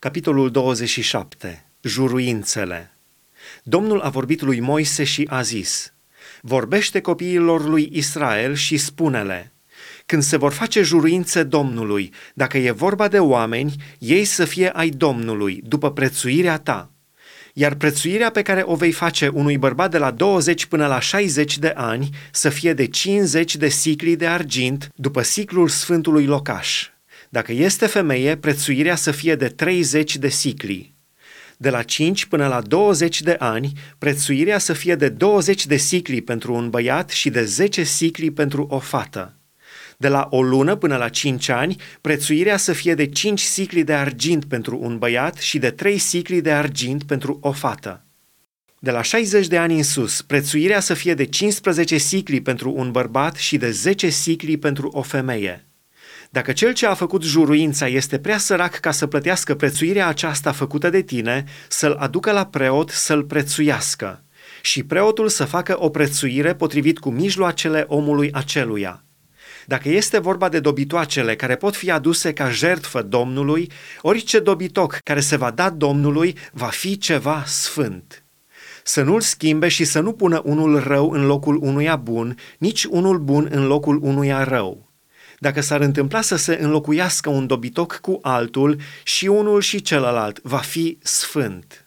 Capitolul 27. Juruințele. Domnul a vorbit lui Moise și a zis, Vorbește copiilor lui Israel și spune-le, când se vor face juruințe Domnului, dacă e vorba de oameni, ei să fie ai Domnului, după prețuirea ta. Iar prețuirea pe care o vei face unui bărbat de la 20 până la 60 de ani să fie de 50 de sicli de argint, după siclul Sfântului Locaș dacă este femeie, prețuirea să fie de 30 de sicli. De la 5 până la 20 de ani, prețuirea să fie de 20 de sicli pentru un băiat și de 10 sicli pentru o fată. De la o lună până la 5 ani, prețuirea să fie de 5 sicli de argint pentru un băiat și de 3 sicli de argint pentru o fată. De la 60 de ani în sus, prețuirea să fie de 15 sicli pentru un bărbat și de 10 sicli pentru o femeie. Dacă cel ce a făcut juruința este prea sărac ca să plătească prețuirea aceasta făcută de tine, să-l aducă la preot să-l prețuiască și preotul să facă o prețuire potrivit cu mijloacele omului aceluia. Dacă este vorba de dobitoacele care pot fi aduse ca jertfă Domnului, orice dobitoc care se va da Domnului va fi ceva sfânt. Să nu-l schimbe și să nu pună unul rău în locul unuia bun, nici unul bun în locul unuia rău dacă s-ar întâmpla să se înlocuiască un dobitoc cu altul și unul și celălalt, va fi sfânt.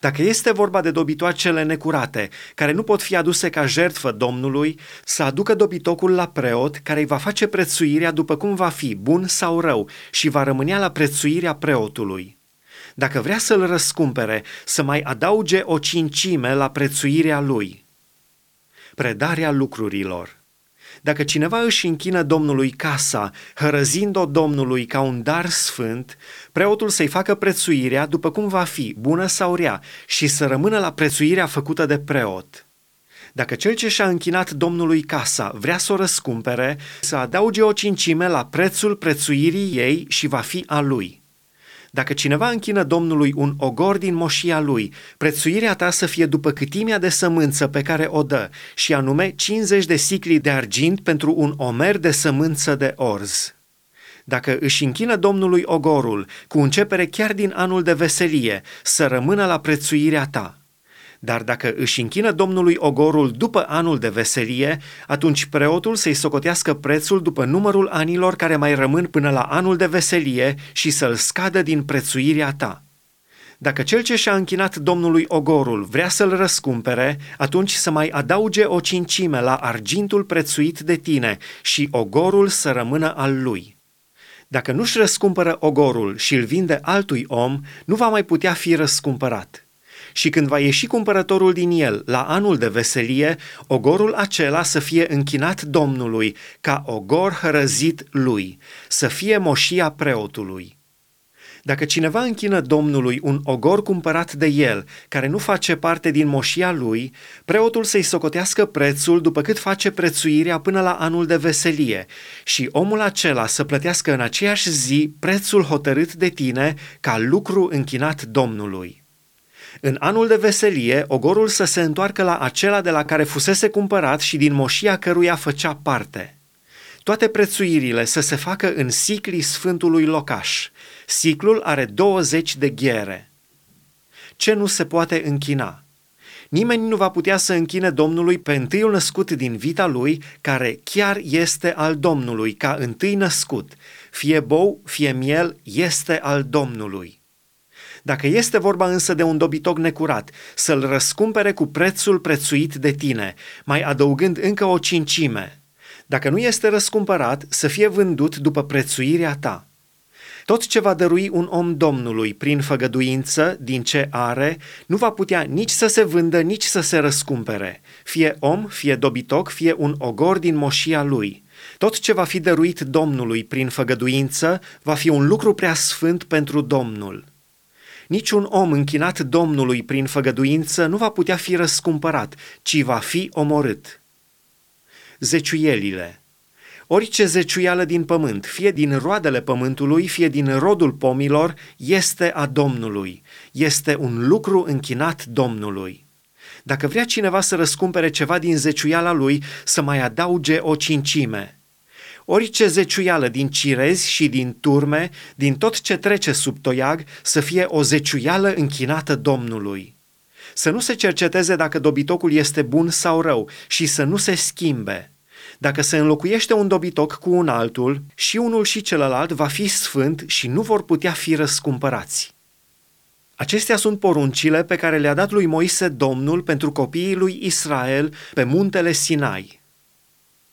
Dacă este vorba de dobitoacele necurate, care nu pot fi aduse ca jertfă Domnului, să aducă dobitocul la preot, care îi va face prețuirea după cum va fi, bun sau rău, și va rămânea la prețuirea preotului. Dacă vrea să-l răscumpere, să mai adauge o cincime la prețuirea lui. Predarea lucrurilor – dacă cineva își închină Domnului casa, hărăzind-o Domnului ca un dar sfânt, preotul să-i facă prețuirea după cum va fi, bună sau rea, și să rămână la prețuirea făcută de preot. Dacă cel ce și-a închinat Domnului casa vrea să o răscumpere, să adauge o cincime la prețul prețuirii ei și va fi a lui. Dacă cineva închină Domnului un ogor din moșia lui, prețuirea ta să fie după câtimea de sămânță pe care o dă, și anume 50 de sicli de argint pentru un omer de sămânță de orz. Dacă își închină Domnului ogorul, cu începere chiar din anul de veselie, să rămână la prețuirea ta – dar dacă își închină Domnului ogorul după anul de veselie, atunci preotul să-i socotească prețul după numărul anilor care mai rămân până la anul de veselie și să-l scadă din prețuirea ta. Dacă cel ce și-a închinat Domnului ogorul vrea să-l răscumpere, atunci să mai adauge o cincime la argintul prețuit de tine și ogorul să rămână al lui. Dacă nu-și răscumpără ogorul și îl vinde altui om, nu va mai putea fi răscumpărat și când va ieși cumpărătorul din el la anul de veselie, ogorul acela să fie închinat Domnului ca ogor hărăzit lui, să fie moșia preotului. Dacă cineva închină Domnului un ogor cumpărat de el, care nu face parte din moșia lui, preotul să-i socotească prețul după cât face prețuirea până la anul de veselie și omul acela să plătească în aceeași zi prețul hotărât de tine ca lucru închinat Domnului. În anul de veselie, ogorul să se întoarcă la acela de la care fusese cumpărat și din moșia căruia făcea parte. Toate prețuirile să se facă în sicli Sfântului Locaș. Siclul are 20 de ghere. Ce nu se poate închina? Nimeni nu va putea să închine Domnului pe întâiul născut din vita lui, care chiar este al Domnului, ca întâi născut. Fie bou, fie miel, este al Domnului. Dacă este vorba însă de un dobitoc necurat, să-l răscumpere cu prețul prețuit de tine, mai adăugând încă o cincime. Dacă nu este răscumpărat, să fie vândut după prețuirea ta. Tot ce va dărui un om Domnului prin făgăduință din ce are, nu va putea nici să se vândă, nici să se răscumpere, fie om, fie dobitoc, fie un ogor din moșia lui. Tot ce va fi dăruit Domnului prin făgăduință va fi un lucru prea sfânt pentru Domnul. Niciun om închinat Domnului prin făgăduință nu va putea fi răscumpărat, ci va fi omorât. Zeciuielile Orice zeciuială din pământ, fie din roadele pământului, fie din rodul pomilor, este a Domnului. Este un lucru închinat Domnului. Dacă vrea cineva să răscumpere ceva din zeciuiala lui, să mai adauge o cincime – orice zeciuială din cirezi și din turme, din tot ce trece sub toiag, să fie o zeciuială închinată Domnului. Să nu se cerceteze dacă dobitocul este bun sau rău și să nu se schimbe. Dacă se înlocuiește un dobitoc cu un altul, și unul și celălalt va fi sfânt și nu vor putea fi răscumpărați. Acestea sunt poruncile pe care le-a dat lui Moise Domnul pentru copiii lui Israel pe muntele Sinai.